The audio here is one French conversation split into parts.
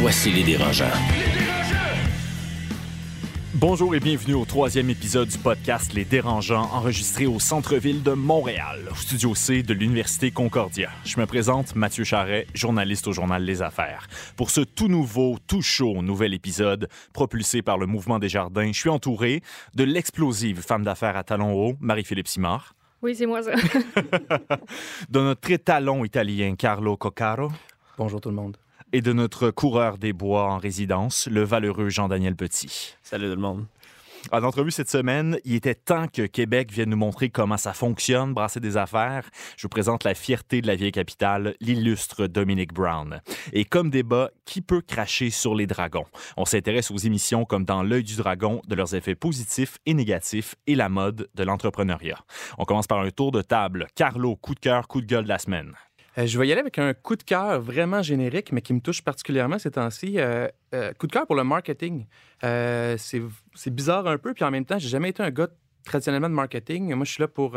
Voici les dérangeants. Bonjour et bienvenue au troisième épisode du podcast Les Dérangeants, enregistré au centre-ville de Montréal, au studio C de l'Université Concordia. Je me présente Mathieu Charret, journaliste au journal Les Affaires. Pour ce tout nouveau, tout chaud nouvel épisode, propulsé par le Mouvement des Jardins, je suis entouré de l'explosive femme d'affaires à talons hauts, Marie-Philippe Simard. Oui, c'est moi ça. de notre très talon italien, Carlo Coccaro. Bonjour tout le monde et de notre coureur des bois en résidence, le valeureux Jean-Daniel Petit. Salut tout le monde. En entrevue cette semaine, il était temps que Québec vienne nous montrer comment ça fonctionne, brasser des affaires. Je vous présente la fierté de la vieille capitale, l'illustre Dominic Brown. Et comme débat, qui peut cracher sur les dragons? On s'intéresse aux émissions comme dans L'œil du dragon, de leurs effets positifs et négatifs et la mode de l'entrepreneuriat. On commence par un tour de table. Carlo, coup de cœur, coup de gueule de la semaine. Euh, je vais y aller avec un coup de cœur vraiment générique, mais qui me touche particulièrement ces temps-ci. Euh, euh, coup de cœur pour le marketing. c'est bizarre un peu, puis en même temps, j'ai jamais été un gars traditionnellement de marketing. Moi, je suis là pour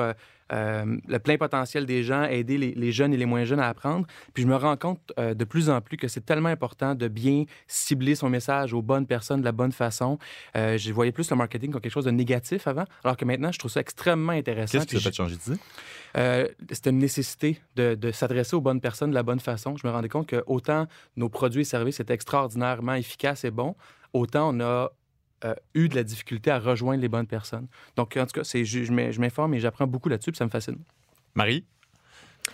euh, euh, le plein potentiel des gens, aider les, jeunes et les moins jeunes à apprendre. Puis je me rends compte euh, de plus en plus que c'est tellement important de bien cibler son message aux bonnes personnes de la bonne façon. je voyais plus le marketing comme quelque chose de négatif avant, alors que maintenant, je trouve ça extrêmement intéressant. Qu'est-ce qui t'a fait changer d'idée? C'était une nécessité de, de s'adresser aux bonnes personnes de la bonne façon. Je me rendais compte que autant nos produits et services étaient extraordinairement efficaces et bons, autant on a euh, eu de la difficulté à rejoindre les bonnes personnes. Donc, en tout cas, c'est, je, je m'informe et j'apprends beaucoup là-dessus, puis ça me fascine. Marie,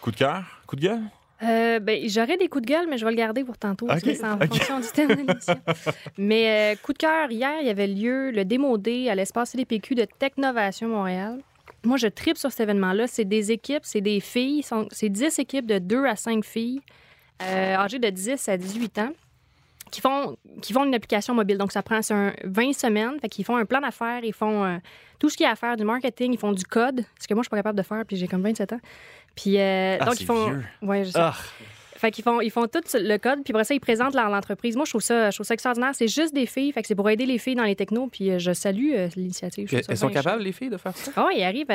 coup de cœur, coup de gueule? Euh, ben, j'aurais des coups de gueule, mais je vais le garder pour tantôt. C'est en fonction du thème de l'émission. mais euh, coup de cœur, hier, il y avait lieu le démodé à l'espace LPQ de Technovation Montréal. Moi, je tripe sur cet événement-là. C'est des équipes, c'est des filles. C'est 10 équipes de 2 à 5 filles âgées de 10 à 18 ans qui font, qui font une application mobile. Donc, ça prend 20 semaines. Fait qu'ils font un plan d'affaires, ils font euh, tout ce qu'il y a à faire, du marketing, ils font du code, ce que moi, je suis pas capable de faire, puis j'ai comme 27 ans. Puis, euh, ah, donc, ils font. Vieux. Ouais, je sais. Ah. Fait qu'ils font, ils font tout le code, puis après ça, ils présentent l'entreprise. Moi, je trouve, ça, je trouve ça extraordinaire. C'est juste des filles, fait que c'est pour aider les filles dans les technos, puis euh, je salue euh, l'initiative. Elles sont capables, les filles, de faire ça? Oh, ils arrivent.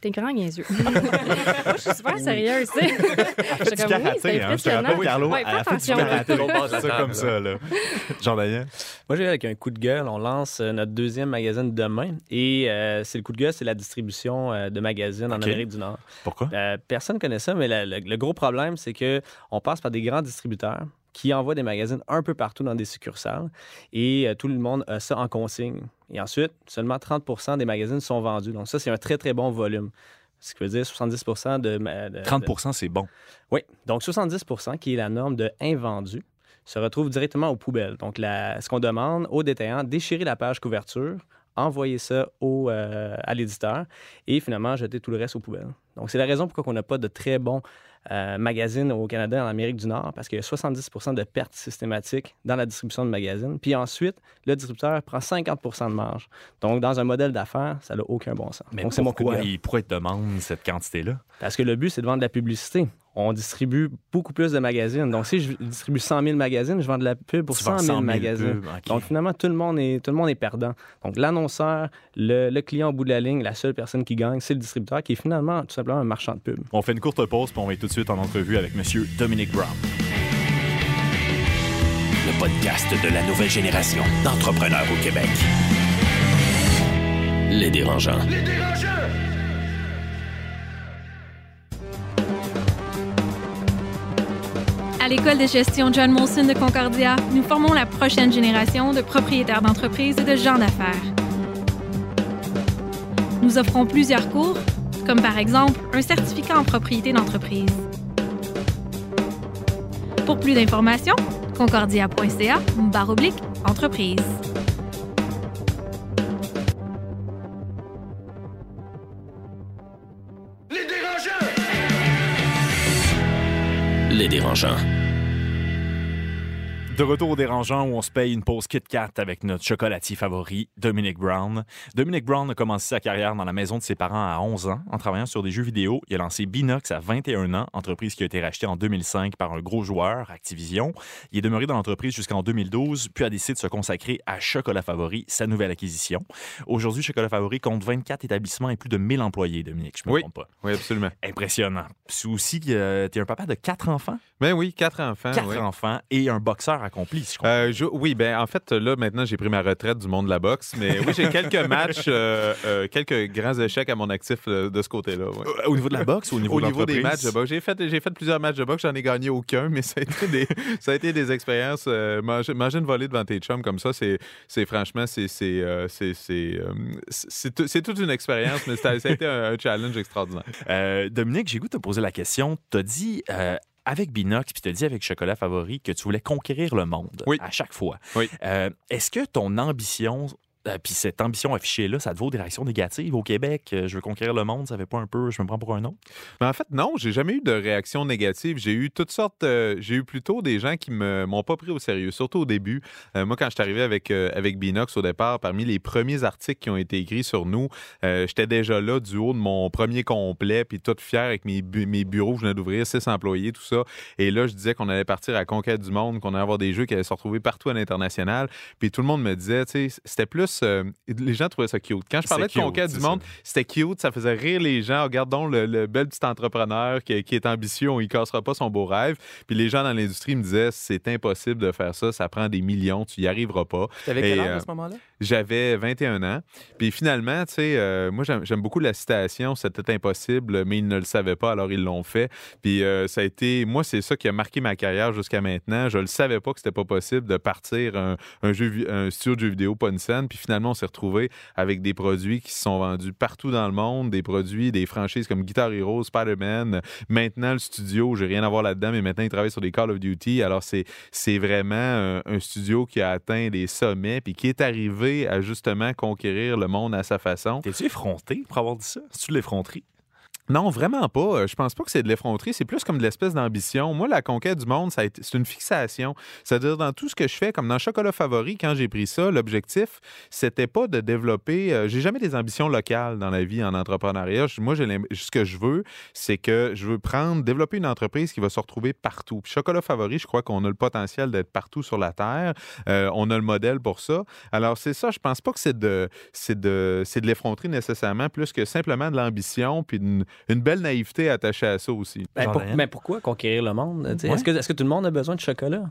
T'es grand, yeux. Moi, je suis super sérieuse, tu sais. Je suis comme, oui, c'est hein, impressionnant. Carlo, ouais, elle a fait du ça comme ça, là. Jean-Daniel? Moi, j'ai avec un coup de gueule. On lance euh, notre deuxième magazine demain. Et c'est le coup de gueule, c'est la distribution de magazines en Amérique du Nord. Pourquoi? personne ne connaît ça, mais le, gros problème, c'est qu'on passe par des grands distributeurs qui envoient des magazines un peu partout dans des succursales et euh, tout le monde a ça en consigne. Et ensuite, seulement 30 des magazines sont vendus. Donc ça, c'est un très, très bon volume. Ce qui veut dire 70 de... 30 c'est bon. Oui. Donc 70% qui est la norme de invendu, se retrouve directement aux poubelles. Donc ce qu'on demande aux détaillants, déchirer la page couverture, envoyer ça au, euh, à l'éditeur et finalement jeter tout le reste aux poubelles. Donc c'est la raison pourquoi on n'a pas de très bons euh, magazines au Canada et en Amérique du Nord parce qu'il y a 70% de pertes systématiques dans la distribution de magazines. Puis ensuite, le distributeur prend 50% de marge. Donc, dans un modèle d'affaires, ça n'a aucun bon sens. Mais Donc, pourquoi il pourrait te demande cette quantité-là? Parce que le but, c'est de vendre de la publicité on distribue beaucoup plus de magazines. Donc, si je distribue 100 000 magazines, je vends de la pub pour 100 000, magazines. Donc, finalement, tout le, monde est, tout le monde est perdant. Donc, l'annonceur, le, client au bout de la ligne, la seule personne qui gagne, c'est le distributeur qui est finalement tout simplement un marchand de pub. On fait une courte pause, puis on va tout de suite en entrevue avec M. Dominique Brown. Le podcast de la nouvelle génération d'entrepreneurs au Québec. Les dérangeants. Les dérangeants! L'école de gestion John Molson de Concordia, nous formons la prochaine génération de propriétaires d'entreprises et de gens d'affaires. Nous offrons plusieurs cours, comme par exemple un certificat en propriété d'entreprise. Pour plus d'informations, concordia.ca oblique entreprise. Les dérangeants. De retour au dérangeant où on se paye une pause Kit Kat avec notre chocolatier favori, Dominic Brown. Dominic Brown a commencé sa carrière dans la maison de ses parents à 11 ans en travaillant sur des jeux vidéo. Il a lancé Binox à 21 ans, entreprise qui a été rachetée en 2005 par un gros joueur, Activision. Il est demeuré dans l'entreprise jusqu'en 2012, puis a décidé de se consacrer à Chocolat Favori, sa nouvelle acquisition. Aujourd'hui, Chocolat Favori compte 24 établissements et plus de 1000 employés, Dominique, je me oui. trompe pas. Oui, absolument. Impressionnant. C'est aussi, euh, tu es un papa de quatre enfants? Ben oui, quatre enfants. Quatre oui. enfants et un boxeur accompli, si je comprends. Euh, je- oui, ben en fait, là, maintenant, j'ai pris ma retraite du monde de la boxe, mais oui, j'ai quelques matchs, euh, euh, quelques grands échecs à mon actif euh, de ce côté-là. ouais. Au niveau de la boxe ou au niveau Au de niveau des matchs de boxe, j'ai fait, j'ai fait plusieurs matchs de boxe, j'en ai gagné aucun, mais ça a été des, ça a été des expériences. manger, manger une volée devant tes chums comme ça, c'est, c'est franchement, c'est, c'est, c'est, c'est, c'est, tout- c'est toute une expérience, mais ça, a été un, un challenge extraordinaire. Dominique, j'ai goût de te poser la question. Tu as dit avec Binox, puis tu as dit avec Chocolat Favori que tu voulais conquérir le monde Oui. à chaque fois. Oui. Euh, Est-ce que ton ambition, euh, puis cette ambition affichée-là, ça te vaut des réactions négatives au Québec? Euh, je veux conquérir le monde, ça fait pas un peu, je me prends pour un autre? Mais en fait, non, j'ai jamais eu de réaction négative. J'ai eu toutes sortes. euh, j'ai eu plutôt des gens qui me m'ont pas pris au sérieux, surtout au début. Euh, moi, quand je suis arrivé avec, avec Binox au départ, parmi les premiers articles qui ont été écrits sur nous, j'étais déjà là du haut de mon premier complet, puis tout fier avec mes, mes bureaux que je venais d'ouvrir, six employés, tout ça. Et là, je disais qu'on allait partir à la conquête du monde, qu'on allait avoir des jeux qui allaient se retrouver partout à l'international. Puis tout le monde me disait, tu sais, c'était plus. Euh, les gens trouvaient ça cute. Quand je parlais de C'est cute, conquête du monde, c'était cute, ça faisait rire les gens. Regardons le, le bel petit entrepreneur qui, qui est ambitieux, ne cassera pas son beau rêve. Puis les gens dans l'industrie me disaient c'est impossible de faire ça, ça prend des millions, tu y arriveras pas. T'avais Et, quel âge euh, à ce moment-là? J'avais 21 ans. Puis finalement, tu sais, euh, moi, j'aime j'aime beaucoup la citation c'était impossible, mais ils ne le savaient pas, alors ils l'ont fait. Puis euh, ça a été, moi, c'est ça qui a marqué ma carrière jusqu'à maintenant. Je ne savais pas que c'était pas possible de partir un, un, jeu, vi- un studio de jeux vidéo, pas une scène. Puis finalement, on s'est retrouvé avec des produits qui se sont vendus partout dans le monde, des produits, des franchises comme Guitar Hero, Spider-Man. Maintenant, le studio, j'ai rien à voir là-dedans, mais maintenant, il travaille sur des Call of Duty. Alors, c'est c'est vraiment un, un studio qui a atteint des sommets puis qui est arrivé à justement conquérir le monde à sa façon. T'es-tu effronté pour avoir dit ça? C'est-tu l'effronterie? Non, vraiment pas. Euh, Je pense pas que c'est de l'effronterie. C'est plus comme de l'espèce d'ambition. Moi, la conquête du monde, c'est une fixation. C'est-à-dire, dans tout ce que je fais, comme dans Chocolat Favori, quand j'ai pris ça, l'objectif, c'était pas de développer. euh, j'ai jamais des ambitions locales dans la vie en entrepreneuriat. Moi, ce que je veux, c'est que je veux prendre, développer une entreprise qui va se retrouver partout. Puis Chocolat Favori, je crois qu'on a le potentiel d'être partout sur la Terre. Euh, on a le modèle pour ça. Alors, c'est ça. Je pense pas que c'est de, de, de l'effronterie nécessairement, plus que simplement de l'ambition puis une belle naïveté attachée à ça aussi. Ben, pour- Jordan? mais pourquoi conquérir le monde? Tu sais, Ouais. Est-ce que, est-ce que tout le monde a besoin de chocolat?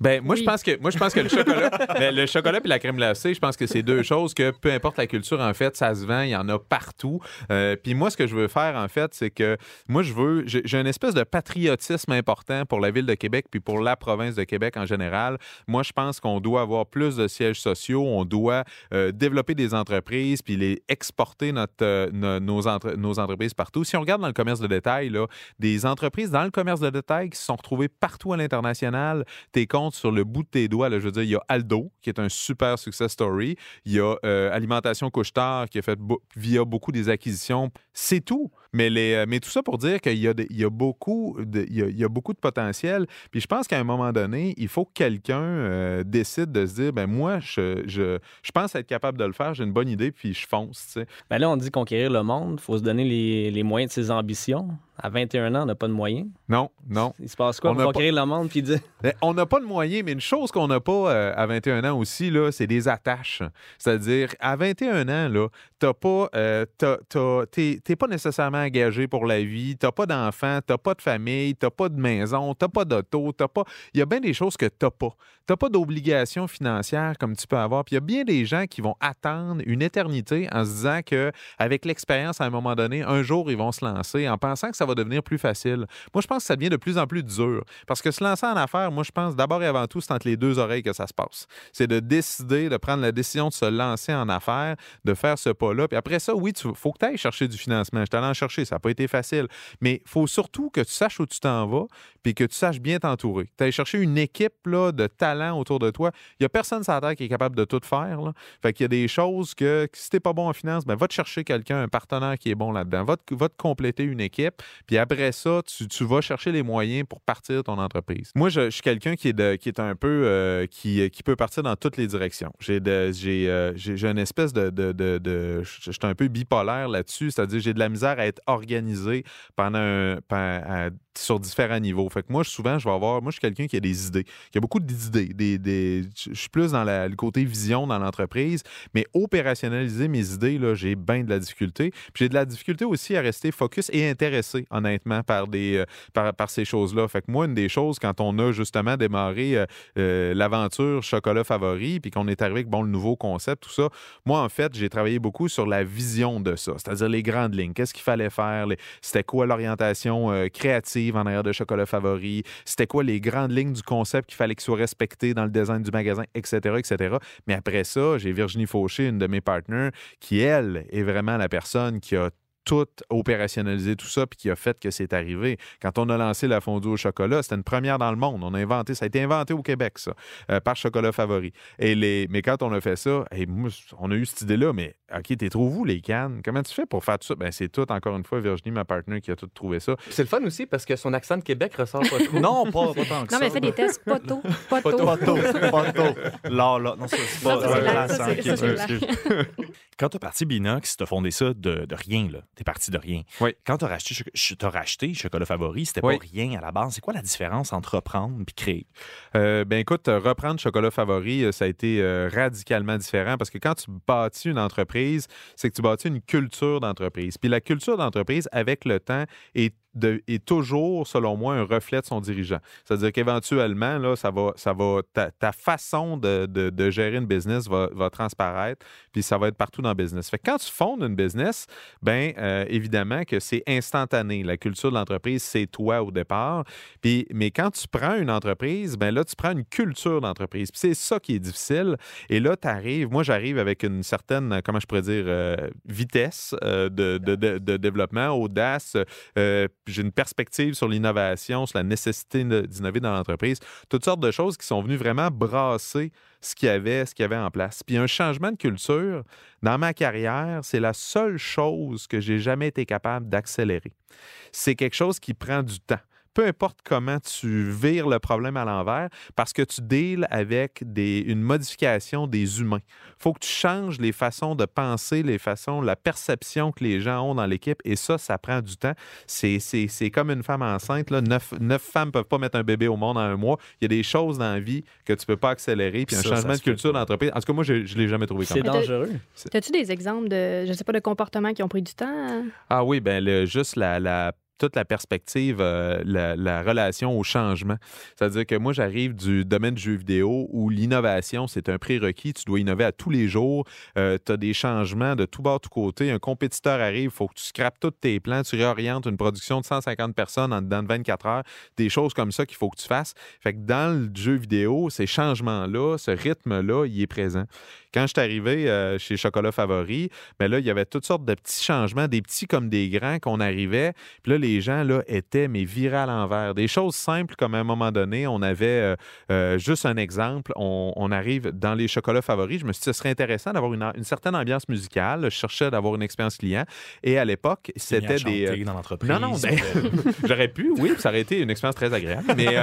Ben, moi, Oui. je pense que, moi, je pense que le chocolat, ben, le chocolat et la crème glacée, je pense que c'est deux choses que, peu importe la culture, en fait, ça se vend, il y en a partout. Euh, Puis moi, ce que je veux faire, en fait, c'est que moi, je veux, j'ai une espèce de patriotisme important pour la ville de Québec puis pour la province de Québec en général. Moi, je pense qu'on doit avoir plus de sièges sociaux, on doit euh, développer des entreprises puis les exporter notre, euh, no- nos, entre- nos entreprises partout. Si on regarde dans le commerce de détail, là, des entreprises dans le commerce de détail qui se sont retrouvées partout à l'international, tes comptes sur le bout de tes doigts. Là, je veux dire, il y a Aldo, qui est un super success story. Il y a euh, Alimentation Couche-Tard, qui a fait via beaucoup des acquisitions. C'est tout. Mais, les, euh, mais tout ça pour dire qu'il y, a des- il y, a beaucoup de, il y a, il y a beaucoup de potentiel. Puis je pense qu'à un moment donné, il faut que quelqu'un euh, décide de se dire, ben moi, je, je, je pense être capable de le faire, j'ai une bonne idée, puis je fonce. Ben là, on dit conquérir le monde, il faut se donner les, les moyens de ses ambitions. À 21 ans, on n'a pas de moyens. Non, non. Il se passe quoi? On n'a conquérir le monde puis dire On n'a pas de moyens, mais une chose qu'on n'a pas euh, à 21 ans aussi, là, c'est des attaches. C'est-à-dire, à 21 ans, là, t'as pas, euh, t'es, pas nécessairement engagé pour la vie, t'as pas d'enfants, t'as pas de famille, t'as pas de maison, t'as pas d'auto, t'as pas... Il y a bien des choses que t'as pas. T'as pas d'obligations financières comme tu peux avoir. Puis il y a bien des gens qui vont attendre une éternité en se disant que avec l'expérience, à un moment donné, un jour, ils vont se lancer en pensant que ça va devenir plus facile. Moi, je pense que ça devient de plus en plus dur. Parce que se lancer en affaires, moi, je pense d'abord et avant tout, c'est entre les deux oreilles que ça se passe. C'est de décider, de prendre la décision de se lancer en affaires, de faire ce pas-là. Puis après ça, oui, il faut que tu ailles chercher du financement. Je suis allé en chercher. Ça n'a pas été facile. Mais il faut surtout que tu saches où tu t'en vas puis que tu saches bien t'entourer. Tu ailles chercher une équipe là, de talent autour de toi. Il n'y a personne sur la terre qui est capable de tout faire. Là. Fait qu'il y a des choses que, si tu n'es pas bon en finance, ben, va te chercher quelqu'un, un partenaire qui est bon là-dedans. Va te, compléter une équipe. Puis après ça, tu, vas chercher les moyens pour partir ton entreprise. Moi, je, suis quelqu'un qui, est qui est un peu. Euh, qui, peut partir dans toutes les directions. J'ai euh, une espèce de, je suis un peu bipolaire là-dessus. C'est-à-dire, j'ai de la misère à être organisé pendant un, sur différents niveaux. Fait que moi, souvent, je vais avoir. Moi, je suis quelqu'un qui a des idées, qui a beaucoup d'idées. Des, des, je suis plus dans le côté vision dans l'entreprise, mais opérationnaliser mes idées, là, j'ai bien de la difficulté. Puis j'ai de la difficulté aussi à rester focus et intéressé, honnêtement, par, des, euh, par, par, ces choses-là. Fait que moi, une des choses, quand on a justement démarré euh, euh, l'aventure chocolat favori, puis qu'on est arrivé avec bon, le nouveau concept, tout ça, moi, en fait, j'ai travaillé beaucoup sur la vision de ça, c'est-à-dire les grandes lignes. Qu'est-ce qu'il fallait faire? C'était quoi l'orientation créative? En arrière de chocolat favori, c'était quoi les grandes lignes du concept qu'il fallait qu'il soit respecté dans le design du magasin, etc., etc. Mais après ça, j'ai Virginie Fauché, une de mes partenaires, qui, elle, est vraiment la personne qui a tout opérationnalisé tout ça, puis qui a fait que c'est arrivé. Quand on a lancé la fondue au chocolat, c'était une première dans le monde. On a inventé, ça a été inventé au Québec, ça, euh, par Chocolat Favori. Et les, mais quand on a fait ça, on a eu cette idée-là, mais OK, t'es trop où les cannes? Comment tu fais pour faire tout ça? Ben, c'est tout, encore une fois, Virginie, ma partenaire, qui a tout trouvé ça. C'est le fun aussi parce que son accent de Québec ressort pas trop. non, pas, pas tant que ça. Non, mais fait des tests poteau. Poteau. Poteau. Poteau. Là, là. Non, ça, c'est pas. Quand tu as parti Binox, tu as fondé ça de, de rien, là. Tu es parti de rien. Oui. Quand tu as racheté, as racheté Chocolat Favori, c'était pas rien à la base. C'est quoi la différence entre reprendre et créer? Euh, ben écoute, reprendre Chocolat Favori, euh, ça a été euh, radicalement différent parce que quand tu bâtis une entreprise, c'est que tu bâtis une culture d'entreprise. Puis la culture d'entreprise, avec le temps, est est toujours, selon moi, un reflet de son dirigeant. C'est-à-dire qu'éventuellement, là, ça va, ça va, ta, façon de, de, gérer une business va, va, transparaître, puis ça va être partout dans le business. Fait que quand tu fondes une business, bien, euh, évidemment que c'est instantané. La culture de l'entreprise, c'est toi au départ. Puis, mais quand tu prends une entreprise, ben là, tu prends une culture d'entreprise. Puis c'est ça qui est difficile. Et là, tu arrives, moi, j'arrive avec une certaine, comment je pourrais dire, euh, vitesse euh, de, de, développement, audace, j'ai une perspective sur l'innovation, sur la nécessité d'innover dans l'entreprise, toutes sortes de choses qui sont venues vraiment brasser ce qu'il y avait, ce qu'il y avait en place. Puis un changement de culture, dans ma carrière, c'est la seule chose que j'ai jamais été capable d'accélérer. C'est quelque chose qui prend du temps peu importe comment tu vires le problème à l'envers, parce que tu deals avec des, une modification des humains. Il faut que tu changes les façons de penser, les façons, la perception que les gens ont dans l'équipe, et ça, ça prend du temps. C'est comme une femme enceinte. Là. Neuf, neuf femmes ne peuvent pas mettre un bébé au monde en un mois. Il y a des choses dans la vie que tu ne peux pas accélérer, puis un changement de culture d'entreprise. En tout cas, moi, je ne l'ai jamais trouvé comme ça. C'est dangereux. As-tu des exemples de, je sais pas, de comportements qui ont pris du temps? Ah oui, ben le, juste la, la toute la perspective, euh, la, relation au changement. C'est-à-dire que moi, j'arrive du domaine du jeu vidéo où l'innovation, c'est un prérequis. Tu dois innover à tous les jours. Euh, tu as des changements de tout bord, tout côté. Un compétiteur arrive, il faut que tu scrapes tous tes plans, tu réorientes une production de 150 personnes en dedans de 24 heures. Des choses comme ça qu'il faut que tu fasses. Fait que dans le jeu vidéo, ces changements-là, ce rythme-là, il est présent. Quand je suis arrivé euh, chez Chocolat Favori, mais ben là, il y avait toutes sortes de petits changements, des petits comme des grands qu'on arrivait. Puis là, les gens là, étaient, mais virés à l'envers. Des choses simples comme à un moment donné, on avait euh, euh, juste un exemple. On, arrive dans les chocolats favoris. Je me suis dit, ce serait intéressant d'avoir une, certaine ambiance musicale. Je cherchais d'avoir une expérience client. Et à l'époque, c'était des. dans l'entreprise. Non, non, ben, j'aurais pu, oui, ça aurait été une expérience très agréable. Mais,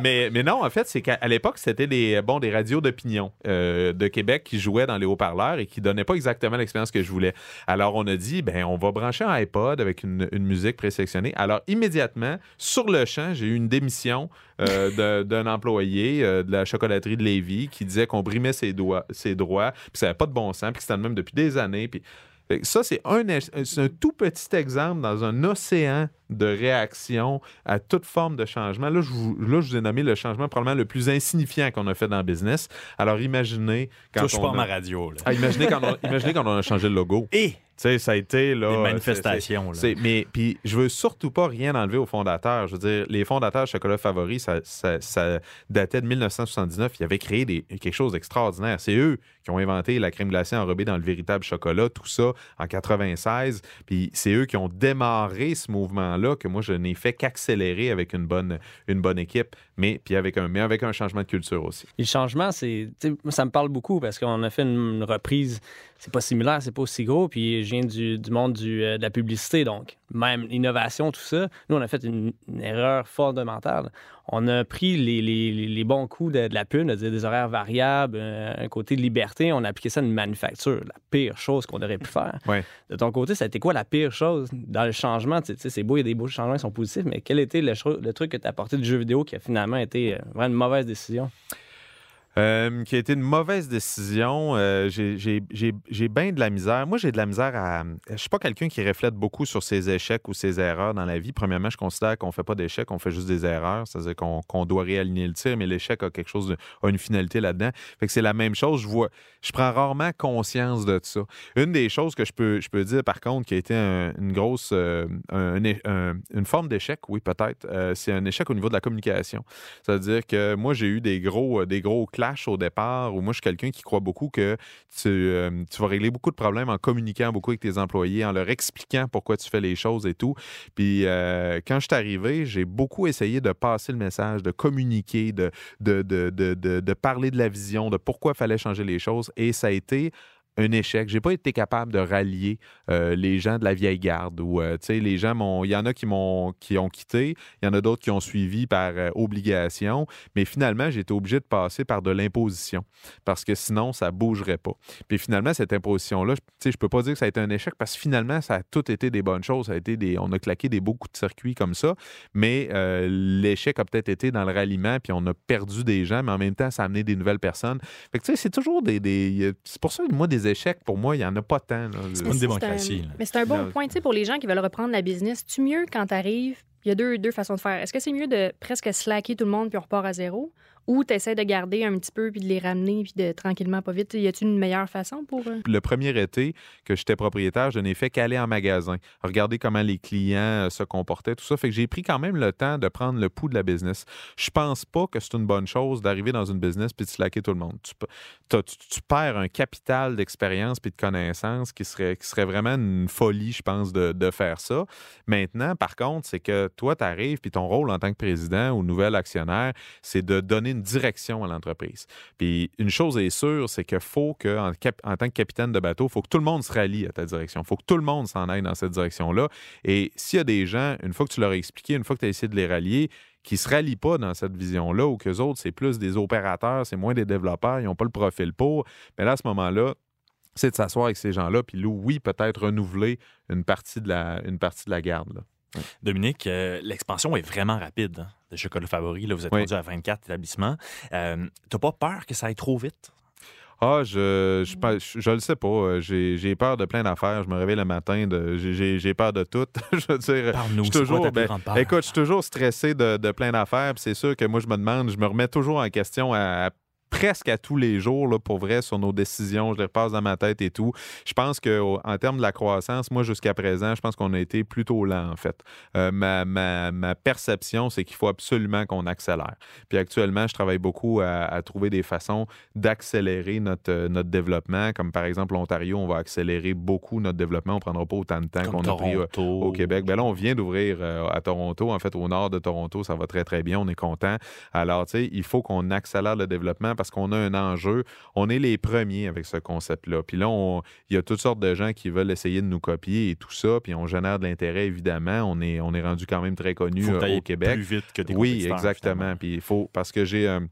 mais, mais non, en fait, c'est qu'à l'époque, c'était des, bon, des radios d'opinion de Québec qui jouait dans les haut-parleurs et qui donnait pas exactement l'expérience que je voulais. Alors, on a dit, ben, on va brancher un iPod avec une, musique présélectionnée. Alors, immédiatement, sur le champ, j'ai eu une démission euh, d'un employé euh, de la chocolaterie de Lévis qui disait qu'on brimait ses, doigts, ses droits, puis ça n'avait pas de bon sens, puis que c'était le même depuis des années. Puis ça, c'est un, un, tout petit exemple dans un océan de réaction à toute forme de changement. Là je, vous, là, je vous ai nommé le changement probablement le plus insignifiant qu'on a fait dans le business. Alors, imaginez quand Touche on pas ma radio. Ah, imaginez, quand on, imaginez quand on a changé le logo. Et sais, ça a été là. Des manifestations. Mais puis, je veux surtout pas rien enlever aux fondateurs. Je veux dire, les fondateurs de Chocolat Favori, ça, ça- ça datait de 1979. Ils avaient créé des- quelque chose d'extraordinaire. C'est eux qui ont inventé la crème glacée enrobée dans le véritable chocolat, tout ça en 96. Puis c'est eux qui ont démarré ce mouvement-là que moi, je n'ai fait qu'accélérer avec une bonne, une bonne équipe, mais, puis avec un, mais avec un changement de culture aussi. Et le changement, c'est, ça me parle beaucoup parce qu'on a fait une, une reprise. C'est pas similaire, c'est pas aussi gros. Puis je viens du, du monde du, euh, de la publicité, donc même l'innovation, tout ça. Nous, on a fait une, une erreur fondamentale. On a pris les, les- les- bons coups de, de la pub, c'est-à-dire des horaires variables, euh, un côté de liberté. On a appliqué ça à une manufacture, la pire chose qu'on aurait pu faire. Ouais. De ton côté, ça a été quoi la pire chose dans le changement? Tu sais, c'est beau, il y a des beaux changements qui sont positifs, mais quel était le, le truc que tu as apporté du jeu vidéo qui a finalement été euh, vraiment une mauvaise décision? Euh, qui a été une mauvaise décision. Euh, j'ai- bien de la misère. Moi, j'ai de la misère à. Je suis pas quelqu'un qui reflète beaucoup sur ses échecs ou ses erreurs dans la vie. Premièrement, je considère qu'on fait pas d'échecs, on fait juste des erreurs. C'est-à-dire qu'on qu'on doit réaligner le tir, mais l'échec a quelque chose, a une finalité là-dedans. Fait que c'est la même chose. Je vois, je prends rarement conscience de ça. Une des choses que je peux, je peux dire, par contre, qui a été un- une grosse, euh, un- un- une forme d'échec, oui, peut-être, euh, c'est un échec au niveau de la communication. C'est-à-dire que moi, j'ai eu des gros, euh, des gros au départ où moi, je suis quelqu'un qui croit beaucoup que tu, euh, tu vas régler beaucoup de problèmes en communiquant beaucoup avec tes employés, en leur expliquant pourquoi tu fais les choses et tout. Puis euh, quand je suis arrivé, j'ai beaucoup essayé de passer le message, de communiquer, de parler de la vision, de pourquoi il fallait changer les choses. Et ça a été un échec. J'ai pas été capable de rallier euh, les gens de la vieille garde ou euh, les gens m'ont il y en a qui m'ont qui ont quitté, il y en a d'autres qui ont suivi par euh, obligation, mais finalement été obligé de passer par de l'imposition parce que sinon ça bougerait pas. Puis finalement cette imposition là, tu sais je peux pas dire que ça a été un échec parce que finalement ça a tout été des bonnes choses, ça a été des on a claqué des beaux coups de circuit comme ça, mais euh, l'échec a peut-être été dans le ralliement puis on a perdu des gens mais en même temps ça a amené des nouvelles personnes. Fait que tu sais c'est toujours des, des c'est pour ça que moi des échecs pour moi il y en a pas tant là. C'est une c'est démocratie, un- là. Mais c'est un bon Non. point, tu sais, pour les gens qui veulent reprendre la business. Tu mieux quand tu arrives, il y a deux, deux façons de faire. Est-ce que c'est mieux de presque slacker tout le monde puis on repart à zéro? Ou tu essaies de garder un petit peu puis de les ramener puis de tranquillement, pas vite? Y a-t-il une meilleure façon pour. euh? le premier été que j'étais propriétaire, je n'ai fait qu'aller en magasin, regarder comment les clients euh, se comportaient, tout ça. Fait que j'ai pris quand même le temps de prendre le pouls de la business. Je pense pas que c'est une bonne chose d'arriver dans une business puis de slacker tout le monde. Tu, perds un capital d'expérience puis de connaissances qui serait, qui serait vraiment une folie, je pense, de, de faire ça. Maintenant, par contre, c'est que toi, tu arrives puis ton rôle en tant que président ou nouvel actionnaire, c'est de donner une direction à l'entreprise. Puis une chose est sûre, c'est qu'il faut que, en, tant que capitaine de bateau, il faut que tout le monde se rallie à ta direction. Il faut que tout le monde s'en aille dans cette direction-là. Et s'il y a des gens, une fois que tu leur as expliqué, une fois que tu as essayé de les rallier, qui ne se rallient pas dans cette vision-là, ou qu'eux autres, c'est plus des opérateurs, c'est moins des développeurs, ils n'ont pas le profil pour, mais là, à ce moment-là, c'est de s'asseoir avec ces gens-là, puis oui, peut-être renouveler une partie de la, garde. Dominique, euh, l'expansion est vraiment rapide hein, de Chocolat Favori. Là, vous êtes Oui. rendu à 24 établissements. Euh, T'as pas peur que ça aille trop vite? Ah, je, je, je, je le sais pas. Euh, J'ai peur de plein d'affaires. Je me réveille le matin, j'ai- peur de tout. je veux dire, je suis toujours, ben, écoute, je suis toujours stressé de, de plein d'affaires. C'est sûr que moi, je me demande, je me remets toujours en question à, à presque à tous les jours, là, pour vrai, sur nos décisions. Je les repasse dans ma tête et tout. Je pense qu'en termes de la croissance, moi, jusqu'à présent, je pense qu'on a été plutôt lent, en fait. Euh, ma, ma- ma perception, c'est qu'il faut absolument qu'on accélère. Puis actuellement, je travaille beaucoup à, à trouver des façons d'accélérer notre, euh, notre développement. Comme par exemple, l'Ontario, on va accélérer beaucoup notre développement. On ne prendra pas autant de temps qu'on a pris euh, Toronto. au Québec. Ben là, on vient d'ouvrir à Toronto. En fait, au nord de Toronto, ça va très, très bien. On est content. Alors, tu sais, il faut qu'on accélère le développement parce qu'on a un enjeu. On est les premiers avec ce concept-là. Puis là, il y a toutes sortes de gens qui veulent essayer de nous copier et tout ça. Puis on génère de l'intérêt, évidemment. On est, on est rendu quand même très connu euh, au Québec. plus vite que tes Oui, exactement. finalement. Puis il faut, parce que j'ai un,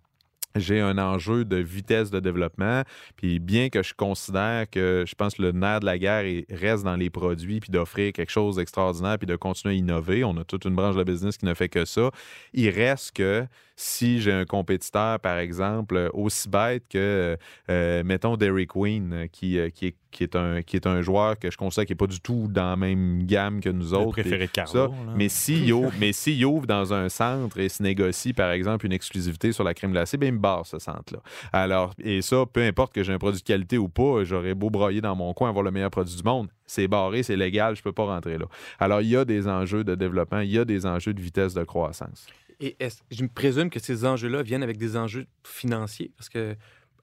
j'ai un enjeu de vitesse de développement. Puis bien que je considère que je pense que le nerf de la guerre est- reste dans les produits, puis d'offrir quelque chose d'extraordinaire, puis de continuer à innover. On a toute une branche de business qui ne fait que ça. Il reste que si j'ai un compétiteur, par exemple, aussi bête que, euh, mettons, Dairy Queen, euh, qui, euh, qui est qui est un, qui est un joueur que je considère qui n'est pas du tout dans la même gamme que nous autres. préféré de Carlo, ça. Mais s'il s'il ouvre dans un centre et se négocie, par exemple, une exclusivité sur la crème glacée, bien, il me barre ce centre-là. Alors, et ça, peu importe que j'ai un produit de qualité ou pas, j'aurais beau broyer dans mon coin, avoir le meilleur produit du monde. C'est barré, c'est légal, je peux pas rentrer là. Alors, il y a des enjeux de développement, il y a des enjeux de vitesse de croissance. Et est-ce- je me présume que ces enjeux-là viennent avec des enjeux financiers parce que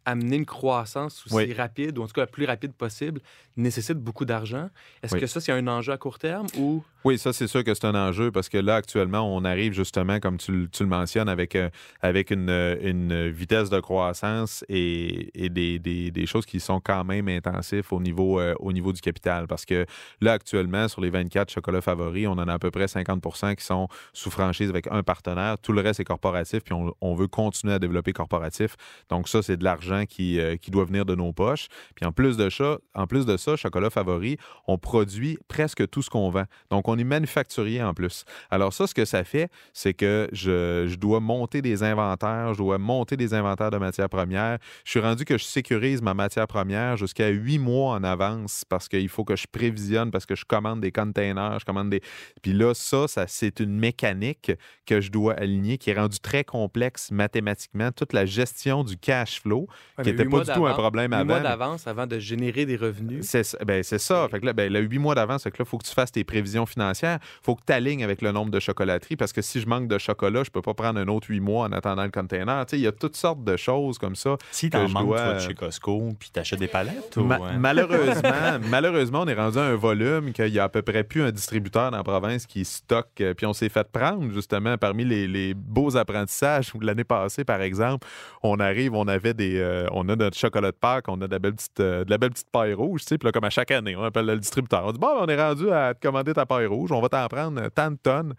amener une croissance aussi Oui. rapide, ou en tout cas la plus rapide possible, nécessite beaucoup d'argent. Est-ce Oui. que ça, c'est un enjeu à court terme ou? Oui, ça, c'est sûr que c'est un enjeu parce que là, actuellement, on arrive justement, comme tu, le- tu le mentionnes, avec, euh, avec une, euh, une vitesse de croissance et, et des, des- des choses qui sont quand même intensifs au niveau, euh, au niveau du capital. Parce que là, actuellement, sur les 24 chocolats favoris, on en a à peu près 50% qui sont sous franchise avec un partenaire. Tout le reste est corporatif, puis on, on veut continuer à développer corporatif. Donc, ça, c'est de l'argent qui, euh, qui doit venir de nos poches. Puis en plus de ça, en plus de ça, Chocolat Favori, on produit presque tout ce qu'on vend. Donc, on est manufacturier en plus. Alors ça, ce que ça fait, c'est que je, je dois monter des inventaires, je dois monter des inventaires de matières premières. Je suis rendu que je sécurise ma matière première jusqu'à huit mois en avance parce qu'il faut que je prévisionne, parce que je commande des containers, je commande des... Puis là, ça, ça c'est une mécanique que je dois aligner qui est rendue très complexe mathématiquement. Toute la gestion du cash flow, qui n'était pas du tout un problème Huit avant. mois mais- d'avance avant de générer des revenus. c'est ça. Ben, c'est ça. Fait que là, ben, le huit mois d'avance, que là, il faut que tu fasses tes prévisions financières. Il faut que tu alignes avec le nombre de chocolateries parce que si je manque de chocolat, je peux pas prendre un autre huit mois en attendant le container. Tu sais, Il y a toutes sortes de choses comme ça. Si manques, dois- tu vas de chez Costco puis t'achètes des palettes ou... Ma- hein? malheureusement, malheureusement, on est rendu à un volume qu'il y a à peu près plus un distributeur dans la province qui stocke. euh, Puis on s'est fait prendre justement parmi les, les beaux apprentissages l'année passée, par exemple, on arrive, on avait des, euh, on a notre chocolat de Pâques, on a de la belle petite, euh, de paille rouge, tu sais. Puis là, comme à chaque année, on appelle le distributeur. On dit bon, on est rendu à te commander ta paille rouge, on va t'en prendre euh, tant de tonnes.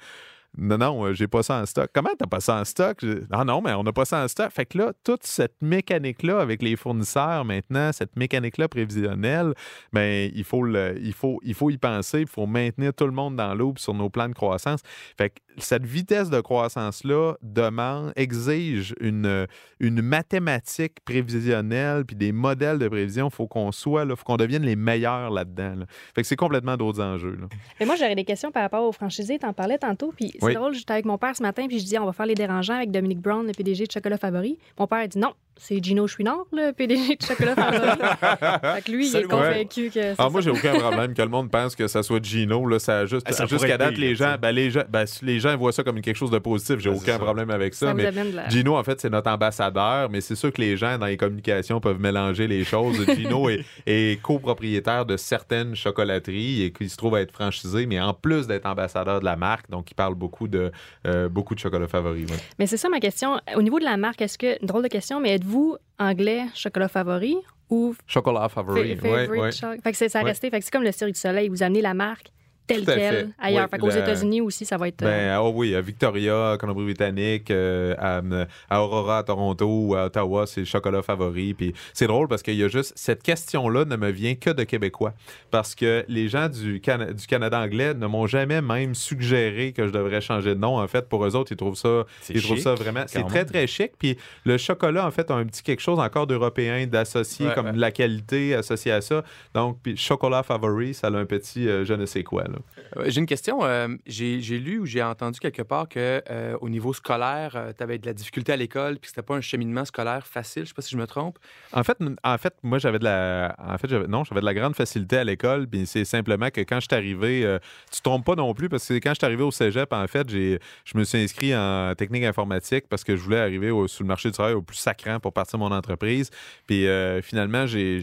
Non, non, euh, j'ai pas ça en stock. Comment t'as pas ça en stock? Ah non, mais on n'a pas ça en stock. Fait que là, toute cette mécanique-là avec les fournisseurs maintenant, cette mécanique-là prévisionnelle, ben, il faut, il, faut, il faut y penser, il faut maintenir tout le monde dans l'eau sur nos plans de croissance. Fait que cette vitesse de croissance-là demande, exige une, une mathématique prévisionnelle puis des modèles de prévision. Il faut qu'on soit, il faut qu'on devienne les meilleurs là-dedans. là. Fait que c'est complètement d'autres enjeux. Mais moi, j'aurais des questions par rapport aux franchisés. T'en parlais tantôt. Puis c'est drôle, j'étais avec mon père ce matin, puis je dis, on va faire les dérangeants avec Dominique Brown, le PDG de Chocolat Favori. Mon père a dit, non, c'est Gino Chouinard, le PDG de Chocolat Favori. fait que lui, il est ouais. convaincu que c'est Ah, moi, j'ai aucun problème que le monde pense que ça soit Gino. Là, ça a juste, Ah, ça jusqu'à date, les gens, ben, les, gens, ben, les gens voient ça comme quelque chose de positif. J'ai Ben, aucun problème avec ça. Mais la... Gino, en fait, c'est notre ambassadeur, mais c'est sûr que les gens dans les communications peuvent mélanger les choses. Gino est, est copropriétaire de certaines chocolateries et qui se trouve à être franchisé, mais en plus d'être ambassadeur de la marque, donc il parle beaucoup de, euh, beaucoup de chocolat favori. ouais. Mais c'est ça ma question. Au niveau de la marque, est-ce que, drôle de question, mais êtes-vous anglais chocolat favori ou Chocolat favori, fa- ouais, Fait que ça a Ouais. resté. Fait que c'est comme le Cirque du Soleil. Vous amenez la marque quelle fait. ailleurs. Oui, fait qu'aux la- États-Unis aussi, ça va être. euh, Ben, ah oui, à Victoria, Colombie-Britannique, euh, à, à Aurora, à Toronto ou à Ottawa, c'est le chocolat favori. Puis c'est drôle parce qu'il y a juste cette question-là ne me vient que de Québécois. Parce que les gens du, Cana- du Canada anglais ne m'ont jamais même suggéré que je devrais changer de nom. En fait, pour eux autres, ils trouvent ça, ils trouvent chic, ça vraiment. C'est très, très chic. Puis le chocolat, en fait, a un petit quelque chose encore d'européen, d'associé, Ouais, comme ouais. la qualité associée à ça. Donc, puis chocolat favori, ça a un petit euh, je ne sais quoi. Là. Euh, J'ai une question. euh, j'ai lu ou j'ai entendu quelque part que euh, au niveau scolaire, tu avais de la difficulté à l'école puis c'était pas un cheminement scolaire facile. Je sais pas si je me trompe. En fait, en fait, moi, j'avais de la. En fait, non, j'avais de la grande facilité à l'école. Puis c'est simplement que quand je suis arrivé, tu te trompes pas non plus parce que quand je suis arrivé au cégep, en fait, j'ai, je me suis inscrit en technique informatique parce que je voulais arriver au- sur le marché du travail au plus sacrant pour partir mon entreprise. Puis finalement, j'ai,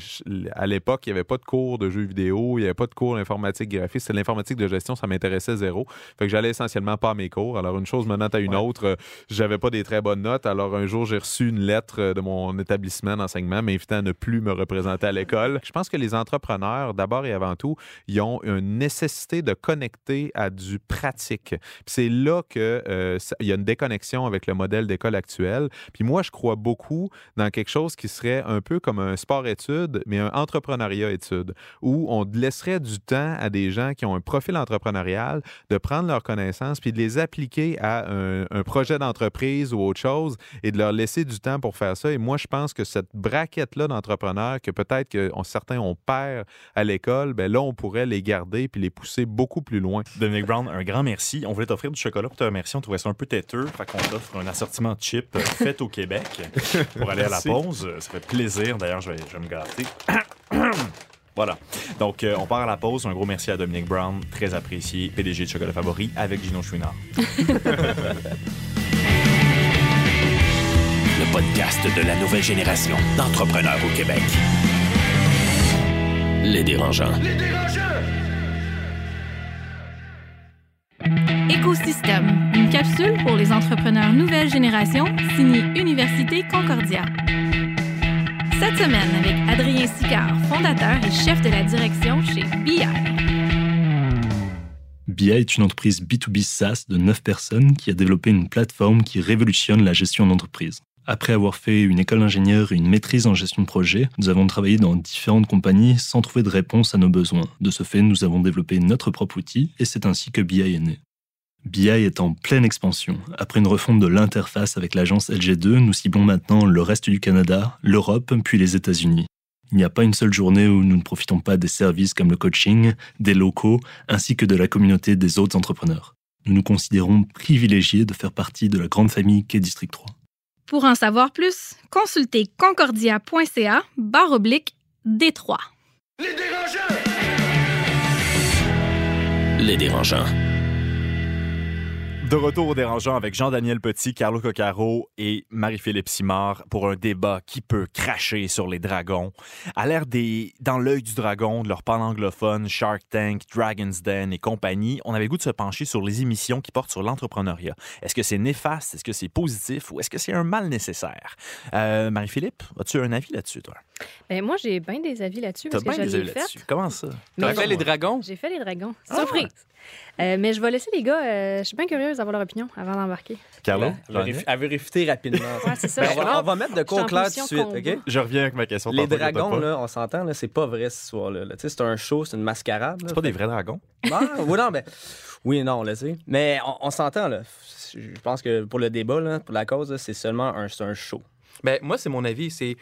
à l'époque, il n'y avait pas de cours de jeux vidéo, il n'y avait pas de cours d'informatique graphique. C'était l'informatique de gestion, ça m'intéressait zéro. Fait que j'allais essentiellement pas à mes cours. Alors, une chose menant à une Ouais. autre, euh, j'avais pas des très bonnes notes. Alors, un jour, j'ai reçu une lettre euh, de mon établissement d'enseignement m'invitant à ne plus me représenter à l'école. Je pense que les entrepreneurs, d'abord et avant tout, ils ont une nécessité de connecter à du pratique. C'est là que euh, ça- il y a une déconnexion avec le modèle d'école actuel. Puis moi, je crois beaucoup dans quelque chose qui serait un peu comme un sport-études, mais un entrepreneuriat-études, où on laisserait du temps à des gens qui ont un profil entrepreneurial, de prendre leurs connaissances puis de les appliquer à un, un projet d'entreprise ou autre chose et de leur laisser du temps pour faire ça. Et moi, je pense que cette braquette-là d'entrepreneurs que peut-être que on- certains on perd à l'école, ben là, on pourrait les garder puis les pousser beaucoup plus loin. Dominic Brown, un grand merci. On voulait t'offrir du chocolat pour te remercier. On trouvait ça un peu têteux. Fait qu'on t'offre un assortiment de chips euh, fait au Québec pour aller à la pause. Ça fait plaisir. D'ailleurs, je vais, je vais me gâter. Voilà. Donc, euh, on part à la pause. Un gros merci à Dominic Brown, très apprécié, PDG de Chocolat Favori, avec Gino Chouinard. Le podcast de la nouvelle génération d'entrepreneurs au Québec. Les dérangeants. Écosystème, une capsule pour les entrepreneurs nouvelle génération, signée Université Concordia. Cette semaine, avec Adrien Sicard, fondateur et chef de la direction chez BI. BI est une entreprise B2B SaaS de 9 personnes qui a développé une plateforme qui révolutionne la gestion d'entreprise. Après avoir fait une école d'ingénieur et une maîtrise en gestion de projet, nous avons travaillé dans différentes compagnies sans trouver de réponse à nos besoins. De ce fait, nous avons développé notre propre outil et c'est ainsi que BI est né. BI est en pleine expansion. Après une refonte de l'interface avec l'agence LG2, nous ciblons maintenant le reste du Canada, l'Europe puis les États-Unis. Il n'y a pas une seule journée où nous ne profitons pas des services comme le coaching, des locaux, ainsi que de la communauté des autres entrepreneurs. Nous nous considérons privilégiés de faire partie de la grande famille qu'est District 3. Pour en savoir plus, consultez concordia.ca barre oblique Détroit. Les dérangeants. De retour au dérangeant avec Jean-Daniel Petit, Carlo Coccaro et Marie-Philippe Simard pour un débat qui peut cracher sur les dragons. À l'air des dans l'œil du dragon, de leur pan anglophone, Shark Tank, Dragon's Den et compagnie, on avait le goût de se pencher sur les émissions qui portent sur l'entrepreneuriat. Est-ce que c'est néfaste, est-ce que c'est positif? Ou est-ce que c'est un mal nécessaire? Euh, Marie-Philippe, as-tu un avis là-dessus, toi? Ben, moi, j'ai bien des avis là-dessus T'as parce que bien je des avis fait. là-dessus. Comment ça? T'as fait les dragons? J'ai fait les dragons. Ah! Surprise! Euh, mais je vais laisser les gars, euh, je suis bien curieuse d'avoir leur opinion avant d'embarquer. Carlo? À vérifier, à vérifier rapidement. Ouais, c'est ça. Ben, on, va, on va mettre de quoi au clair tout de suite? Je reviens avec ma question. Les dragons, là, on s'entend, là, c'est pas vrai cette histoire-là. là. Tu sais, C'est un show, c'est une mascarade. C'est pas des vrais dragons? Ah, oui, non, ben, oui, et non, là, tu sais. Mais on, on s'entend, là. Je pense que pour le débat, là, pour la cause, c'est seulement un, c'est un show. Ben, moi, c'est mon avis. C'est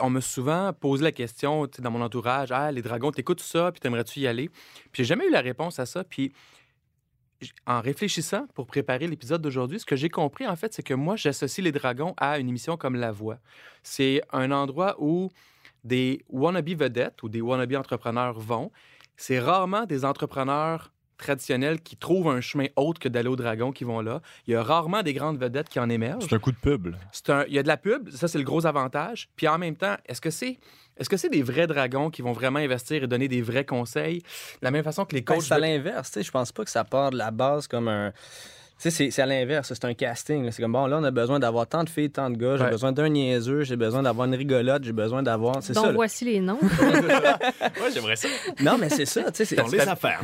on m'a souvent posé la question dans mon entourage Ah, les dragons, t'écoutes ça, puis t'aimerais-tu y aller? Puis j'ai jamais eu la réponse à ça. Puis en réfléchissant pour préparer l'épisode d'aujourd'hui, ce que j'ai compris, en fait, c'est que moi, j'associe les dragons à une émission comme La Voix. C'est un endroit où des wannabe vedettes ou des wannabe entrepreneurs vont. C'est rarement des entrepreneurs traditionnels qui trouvent un chemin autre que d'aller au dragon qui vont là. Il y a rarement des grandes vedettes qui en émergent. C'est un coup de pub. un- il y a de la pub, ça c'est le gros avantage. Puis en même temps, est-ce que c'est est-ce que c'est des vrais dragons qui vont vraiment investir et donner des vrais conseils? De la même façon que les Ben, coachs c'est à de- l'inverse, tu sais. Je pense pas que ça part de la base comme un. Tu sais, c'est- c'est à l'inverse, c'est un casting. C'est comme bon, là, on a besoin d'avoir tant de filles, tant de gars, j'ai Ouais. besoin d'un niaiseux, j'ai besoin d'avoir une rigolote, j'ai besoin d'avoir. C'est Donc, ça. voici les noms. Ouais, j'aimerais ça. Non, mais c'est ça, tu sais. c'est- Dans les affaires.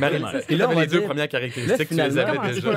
Et là, on les deux premières caractéristiques, tu les avais déjà.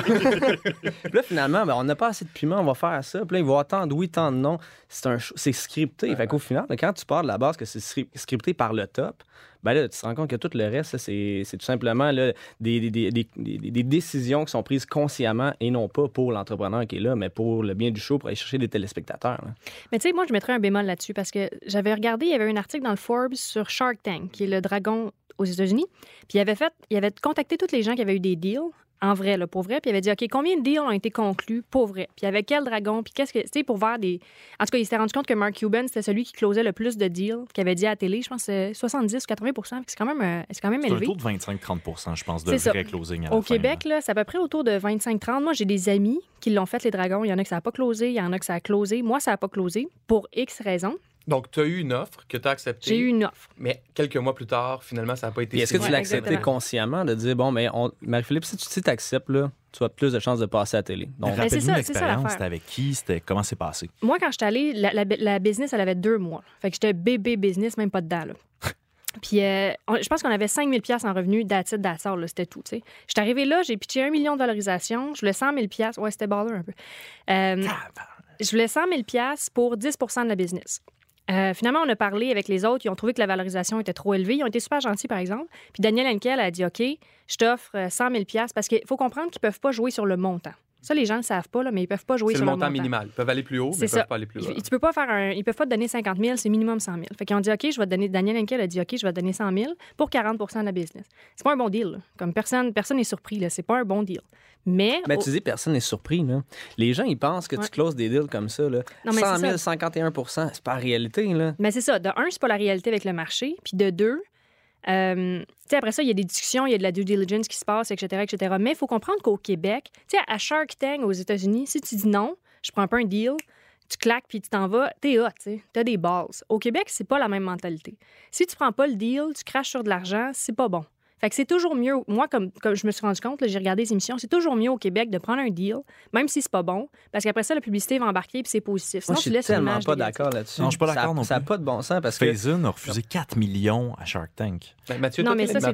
Là, finalement, ben, on n'a pas assez de piment, on va faire ça. Puis là, il va y avoir tant de oui, tant de non. C'est un c'est scripté. Fait qu'au final, quand tu pars de la base que c'est scri- scripté par le top, ben là, tu te rends compte que tout le reste, c'est tout simplement là, des, des- des- des- décisions qui sont prises consciemment et non pas pour l'entrepreneur qui est là, mais pour le bien du show, pour aller chercher des téléspectateurs. là. Mais tu sais, moi, je mettrais un bémol là-dessus parce que j'avais regardé, il y avait un article dans le Forbes sur Shark Tank, qui est le dragon aux États-Unis. Puis il avait fait, il avait contacté tous les gens qui avaient eu des deals, en vrai, là, pour vrai. Puis il avait dit, OK, combien de deals ont été conclus pour vrai? Puis avec quel dragon? Puis qu'est-ce que, tu sais, pour voir des. En tout cas, il s'était rendu compte que Mark Cuban, c'était celui qui closait le plus de deals, qui avait dit à la télé, je pense, que c'est 70 ou 80 Puis C'est quand même, euh, c'est quand même C'est un élevé. taux de 25-30 je pense, de ça. vrai closing à la Au fin, Québec, là, c'est à peu près autour de 25-30. Moi, j'ai des amis qui l'ont fait, les dragons. Il y en a que ça n'a pas closé, il y en a que ça a closé. Moi, ça n'a pas closé pour X raisons. Donc, tu as eu une offre que tu as acceptée. J'ai eu une offre. Mais quelques mois plus tard, finalement, ça n'a pas été est-ce que tu l'as Ouais, accepté consciemment de dire, bon, mais on... Marie-Philippe, si tu si acceptes, là, tu as plus de chances de passer à la télé. Donc, c'est Rappelle-nous ça, c'est ça l'expérience, c'était avec qui, c'était comment c'est passé? Moi, quand je suis allée, la, la- la business, elle avait deux mois. Fait que j'étais bébé business, même pas dedans. Là. Puis, euh, on- je pense qu'on avait 5000 pièces en revenus d'attitude d'assort, là, c'était tout. Je suis arrivée là, j'ai pitché un million de valorisation, je voulais 100 000 pièces, ouais, c'était baller un peu. Euh, je voulais 100 000 pièces pour 10% de la business. Euh, finalement, on a parlé avec les autres. Ils ont trouvé que la valorisation était trop élevée. Ils ont été super gentils, par exemple. Puis Daniel Henkel a dit OK, je t'offre euh, 100 000 parce qu'il faut comprendre qu'ils ne peuvent pas jouer sur le montant. Ça, les gens ne le savent pas, là, mais ils ne peuvent pas jouer C'est sur le le montant montant. minimal. Ils peuvent aller plus haut, mais ils peuvent ça. pas aller plus loin. Tu peux pas faire un. Ils peuvent pas te donner 50 000, c'est minimum 100 000. Fait qu'ils ont dit, OK, je vais te donner. Daniel Henkel a dit, OK, je vais te donner 100 000 pour 40% de la business. C'est pas un bon deal. là. Comme personne personne n'est surpris, là. C'est pas un bon deal. Mais. Tu dis, personne n'est surpris. Là. Les gens, ils pensent que Ouais. tu closes des deals comme ça. Là. Non, mais 100 c'est 000, ça. 51% c'est pas la réalité. Là. Mais c'est ça. De un, c'est pas la réalité avec le marché. Puis de deux, euh, après ça, il y a des discussions, il y a de la due diligence qui se passe, etc., etc. Mais il faut comprendre qu'au Québec, à Shark Tank aux États-Unis, si tu dis non, je prends pas un deal, tu claques puis tu t'en vas, t'es hot, tu. T'as des balls. Au Québec, c'est pas la même mentalité. Si tu prends pas le deal, tu craches sur de l'argent, c'est pas bon. Fait que c'est toujours mieux, moi, comme, comme je me suis rendu compte, j'ai regardé les émissions, c'est toujours mieux au Québec de prendre un deal, même si c'est pas bon, parce qu'après ça, la publicité va embarquer puis c'est positif. Sinon, Moi, je suis tellement pas d'accord là-dessus. Non, je suis pas d'accord non Ça n'a plus. pas de bon sens parce que. Faison a refusé 4 millions à Shark Tank. Ben, Mathieu, Non, mais ça, c'est.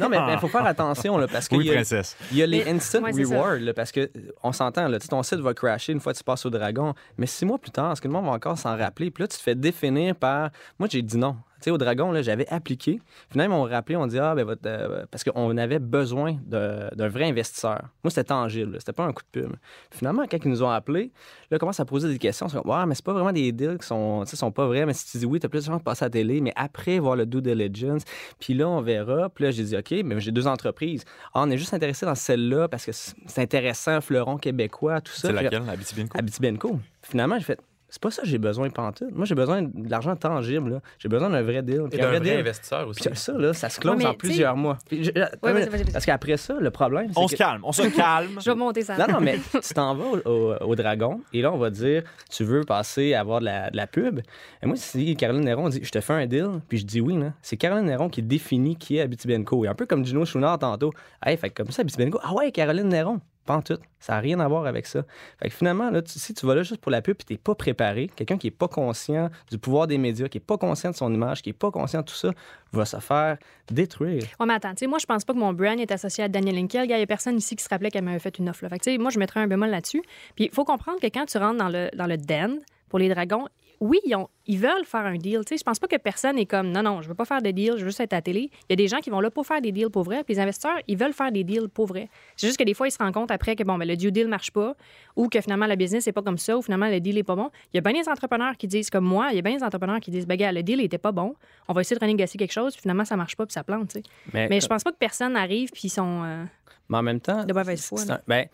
Non, mais il faut faire attention là, parce qu'il Oui, y, a- princesse. il y a les instant rewards parce que on s'entend, ton site va crasher une fois que tu passes au dragon, mais six mois plus tard, est-ce que le monde va encore s'en rappeler? Puis là, tu te fais définir par. Moi, j'ai dit non. Sais, au dragon, là, j'avais appliqué. Finalement, ils m'ont rappelé, on dit Ah, ben, votre, euh, parce qu'on avait besoin d'un vrai investisseur. Moi, c'était tangible, c'était pas un coup de pub. Finalement, quand ils nous ont appelés, là, ils commencent à poser des questions. Ils Ouais, mais c'est pas vraiment des deals qui sont, tu sais, sont pas vrais. Mais si tu dis oui, tu as plus de chance de passer à la télé, mais après, voir le due diligence. Puis là, on verra. Puis là, j'ai dit OK, mais j'ai deux entreprises. Ah, on est juste intéressé dans celle-là parce que c'est intéressant, fleuron québécois, tout ça. C'est laquelle, la BTB Abitibi-Co. Finalement, j'ai fait. C'est pas ça que j'ai besoin pantoute. Moi, j'ai besoin de l'argent tangible. là. J'ai besoin d'un vrai deal. Et Puis d'un vrai deal, investisseur aussi. puis ça, là, ça se close Ouais, mais en tu sais- plusieurs mois. Puis je- Ouais, vas-y, vas-y, vas-y. parce qu'après ça, le problème, c'est On que... se calme, on se calme. Je vais monter ça. Non, non, mais tu t'en vas au, au- au dragon et là, on va dire, tu veux passer à avoir de la, de la pub. Et moi, si Caroline Néron dit, je te fais un deal, puis je dis oui, là, c'est Caroline Néron qui définit qui est Abitibenco. Et un peu comme Gino Chouinard tantôt. Hey, fait que comme ça, Abitibenco, ah ouais, Caroline Néron. Pas. Ça n'a rien à voir avec ça. Fait que finalement, là, si tu vas là juste pour la pub et tu n'es pas préparé, quelqu'un qui n'est pas conscient du pouvoir des médias, qui n'est pas conscient de son image, qui n'est pas conscient de tout ça, va se faire détruire. Ouais, mais attends, tu sais, moi, je pense pas que mon brand est associé à Daniel Henkel. Il y a personne ici qui se rappelait qu'elle m'avait fait une offre. Là. Fait que, moi, je mettrais un bémol là-dessus. Puis il faut comprendre que quand tu rentres dans le, dans le den pour les dragons, oui, ils, ont- ils veulent faire un deal. Sais, je pense pas que personne est comme non, non, je veux pas faire de deal, je veux juste être à la télé. Il y a des gens qui vont là pour faire des deals pour vrai. Puis les investisseurs, ils veulent faire des deals pour vrai. C'est juste que des fois, ils se rendent compte après que bon, ben, le due deal marche pas ou que finalement, la business n'est pas comme ça ou finalement, le deal est pas bon. Il y a bien des entrepreneurs qui disent comme moi, il y a bien des entrepreneurs qui disent, ben, gars, le deal était pas bon. On va essayer de renégocier quelque chose, puis finalement, ça marche pas, puis ça plante. Mais je pense pas que personne arrive puis ils sont. euh, Mais en même temps, De mauvaise foi, un- ben,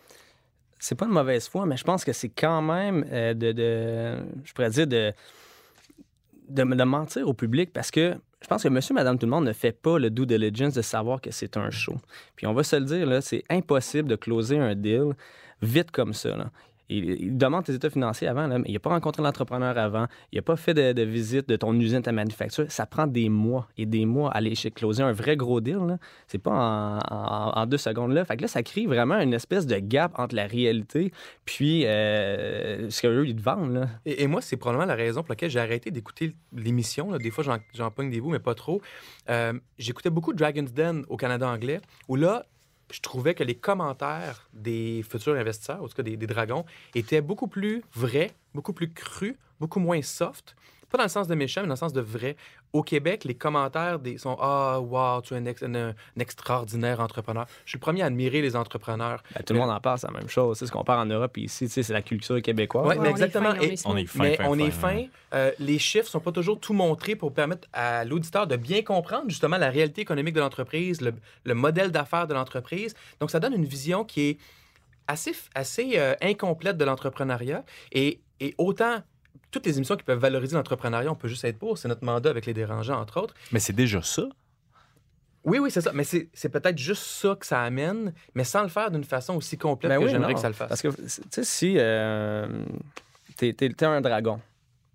c'est pas de mauvaise foi, mais je pense que c'est quand même euh, de, je pourrais dire de, de, mentir au public parce que je pense que monsieur, madame, tout le monde ne fait pas le due diligence de savoir que c'est un show. Puis on va se le dire, là, c'est impossible de closer un deal vite comme ça. Il, demande tes états financiers avant, mais il n'a pas rencontré l'entrepreneur avant, il n'a pas fait de, visite de ton usine, ta manufacture. Ça prend des mois et des mois à aller chez closer un vrai gros deal. C'est pas en, deux secondes là. Fait que là, ça crée vraiment une espèce de gap entre la réalité puis euh, ce qu'eux, ils te vendent. Là. Et, moi, c'est probablement la raison pour laquelle j'ai arrêté d'écouter l'émission. Des fois, j'en pogne des bouts, mais pas trop. Euh, J'écoutais beaucoup Dragon's Den au Canada anglais, où là, je trouvais que les commentaires des futurs investisseurs, en tout cas des, des dragons, étaient beaucoup plus vrais, beaucoup plus crus, beaucoup moins soft. Pas dans le sens de méchant, mais dans le sens de vrai. Au Québec, les commentaires des, sont Ah, wow, tu es un, ex- un- un extraordinaire entrepreneur. Je suis le premier à admirer les entrepreneurs. Ben, tout le monde en parle, c'est la même chose. C'est ce qu'on parle en Europe, puis ici, c'est la culture québécoise. Ouais, mais on est exactement. fin, on Et- est On est fin, mais fin, on est fin. Euh, les chiffres sont pas toujours tout montrés pour permettre à l'auditeur de bien comprendre justement la réalité économique de l'entreprise, le, le modèle d'affaires de l'entreprise. Donc, ça donne une vision qui est assez, assez euh, incomplète de l'entrepreneuriat. Et, et autant, toutes les émissions qui peuvent valoriser l'entrepreneuriat, on peut juste être pour. C'est notre mandat avec les dérangeants, entre autres. Mais c'est déjà ça. Oui, oui, c'est ça. Mais c'est c'est peut-être juste ça que ça amène, mais sans le faire d'une façon aussi complète Ben que oui, j'aimerais que ça le fasse. Parce que, tu sais, si euh, un dragon,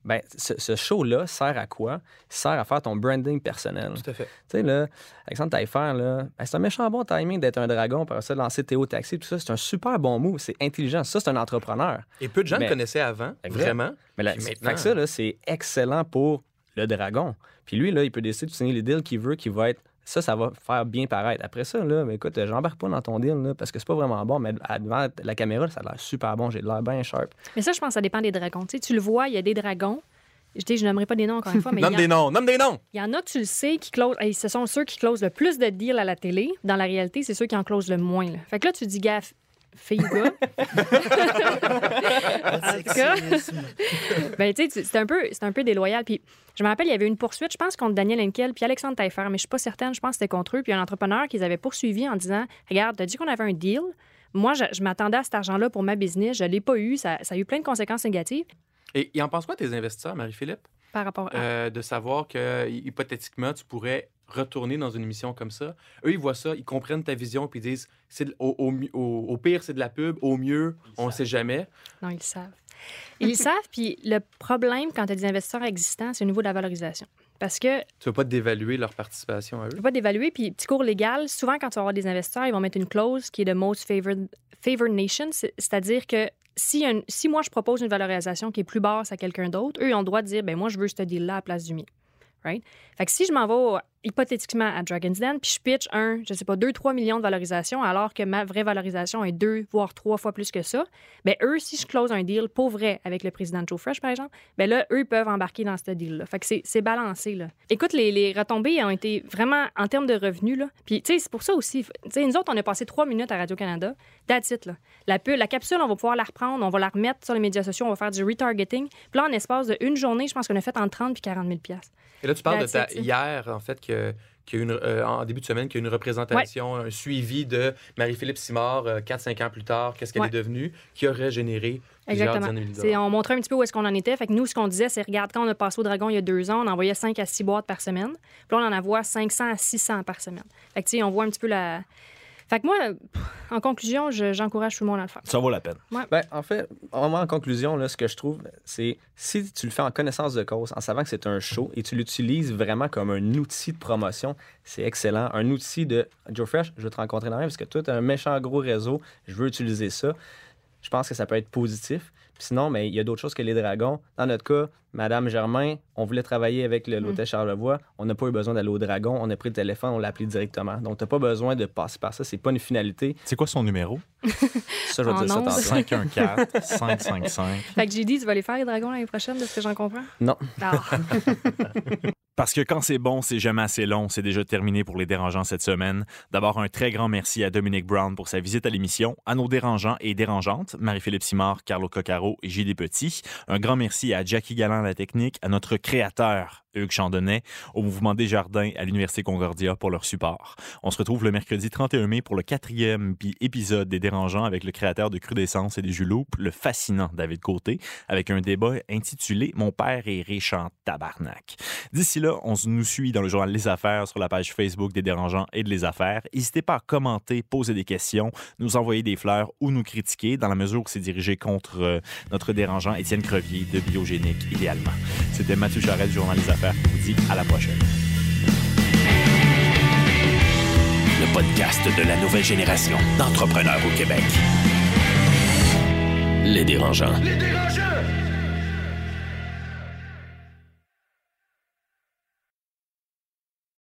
ben, ce, ce show-là sert à quoi? Il sert à faire ton branding personnel. Tout à fait. Tu sais, là, Alexandre Taillefer, là, ben, c'est un méchant bon timing d'être un dragon, par ça, lancer Théo Taxi, tout ça. C'est un super bon move. C'est intelligent. Ça, c'est un entrepreneur. Et peu de gens Mais- le connaissaient avant, vraiment. Mais là, Puis c'est- maintenant- fait que ça, là, c'est excellent pour le dragon. Puis lui, là, il peut décider de signer les deals qu'il veut, qui va être. Ça, ça va faire bien paraître. Après ça, là, ben, écoute, j'embarque pas dans ton deal, là, parce que c'est pas vraiment bon, mais devant la caméra, ça a l'air super bon. J'ai de l'air bien sharp. Mais ça, je pense que ça dépend des dragons. Tu sais, tu le vois, il y a des dragons Je dis, je nommerai pas des noms encore une fois, mais Nomme il y, en- des noms, nomme des noms! il y en a tu le sais qui close. hey, ce sont ceux qui closent le plus de deals à la télé. Dans la réalité, c'est ceux qui en closent le moins. là. Fait que là, tu dis, gaffe, fille ou gars. en tout cas, ben, tu sais, tu- c'est un, peu- un peu déloyal. Puis je me rappelle, il y avait une poursuite, je pense, contre Daniel Henkel puis Alexandre Taillefer, mais je suis pas certaine, je pense que c'était contre eux. Puis un entrepreneur qu'ils avaient poursuivi en disant Regarde, t'as dit qu'on avait un deal. Moi, je, je m'attendais à cet argent-là pour ma business. Je l'ai pas eu. Ça, ça a eu plein de conséquences négatives Et ils en pensent quoi, tes investisseurs, Marie-Philippe? par rapport à. Euh, de savoir que, hypothétiquement, tu pourrais retourner dans une émission comme ça. Eux, ils voient ça, ils comprennent ta vision, puis ils disent c'est de- au, au mi- au- au pire, c'est de la pub, au mieux, on ne sait jamais. Non, ils le savent. Ils le savent. Puis le problème quand tu as des investisseurs existants, c'est au niveau de la valorisation. Parce que Tu ne veux pas dévaluer leur participation à eux? tu peux pas d'évaluer. Puis, petit cours légal, souvent, quand tu vas avoir des investisseurs, ils vont mettre une clause qui est de most favored, favored nation. C'est- C'est-à-dire que si, un- si moi, je propose une valorisation qui est plus basse à quelqu'un d'autre, eux, ils ont le droit de dire, ben moi, je veux ce deal-là à la place du mien. Right? Fait que si je m'en vais hypothétiquement à Dragon's Den, puis je pitch un, je sais pas, 2-3 millions de valorisation, alors que ma vraie valorisation est 2, voire 3 fois plus que ça, ben eux, si je close un deal pour vrai avec le président de Joe Fresh, par exemple, ben là, eux peuvent embarquer dans ce deal-là. Fait que c'est- c'est balancé, là. Écoute, les, les retombées ont été vraiment en termes de revenus, là. Puis, tu sais, c'est pour ça aussi, tu sais, nous autres, on a passé trois minutes à Radio-Canada. That's it, là. La, la capsule, on va pouvoir la reprendre, on va la remettre sur les médias sociaux, on va faire du retargeting. Puis là, en espace de une journée, je pense qu'on a fait entre 30 puis 40 000 piastres. Et là, tu parles de ta, it, hier, en fait, que, qu'il y a une, euh, en début de semaine, qu'il y a une représentation, un suivi de Marie-Philippe Simard, 4-5 ans plus tard, qu'est-ce qu'elle Ouais. est devenue, qui aurait généré Exactement. C'est- on montrait un petit peu où est-ce qu'on en était. Fait que nous, ce qu'on disait, c'est regarde, quand on a passé au Dragon il y a deux ans, on envoyait 5 à 6 boîtes par semaine. Puis là, on en envoie 500 à 600 par semaine. Fait que, tu sais, on voit un petit peu la. Fait que moi, en conclusion, je- j'encourage tout le monde à le faire. Ça vaut la peine. Ben, en fait, vraiment en conclusion, là, ce que je trouve, c'est si tu le fais en connaissance de cause, en savant que c'est un show et tu l'utilises vraiment comme un outil de promotion, c'est excellent. Un outil de Joe Fresh, je veux te rencontrer dans rue parce que toi, tu as un méchant gros réseau, je veux utiliser ça. Je pense que ça peut être positif. Sinon, mais il y a d'autres choses que les dragons. Dans notre cas, Madame Germain, on voulait travailler avec le- l'hôtel Charlevoix. On n'a pas eu besoin d'aller au dragon. On a pris le téléphone, on l'a appelé directement. Donc, tu n'as pas besoin de passer par ça. C'est pas une finalité. C'est quoi son numéro? Ça, je vais dire ça ondes. tantôt. 514 555 Fait que j'ai dit, tu vas les faire, les dragons, l'année prochaine, de ce que j'en comprends? Non. Ah. Parce que quand c'est bon, c'est jamais assez long. C'est déjà terminé pour les dérangeants cette semaine. D'abord, un très grand merci à Dominique Brown pour sa visite à l'émission, à nos dérangeants et dérangeantes, Marie-Philippe Simard, Carlo Coccaro et J.D. Petit. Un grand merci à Jackie Galland la technique, à notre créateur, Hugues au Mouvement Desjardins à l'Université Concordia pour leur support. On se retrouve le mercredi 31 mai pour le quatrième pi- épisode des dérangeants avec le créateur de Crudescence et des Juloupes, le fascinant David Côté, avec un débat intitulé Mon père est riche en tabarnak. D'ici là, on nous suit dans le journal Les Affaires sur la page Facebook des Dérangeants et de Les Affaires. N'hésitez pas à commenter, poser des questions, nous envoyer des fleurs ou nous critiquer dans la mesure où c'est dirigé contre euh, notre dérangeant Étienne Crevier de Biogénique, idéalement. C'était Mathieu Charette journal Les Affaires vous dit à la prochaine. Le podcast de la nouvelle génération d'entrepreneurs au Québec. Les dérangeants. Les dérangeants!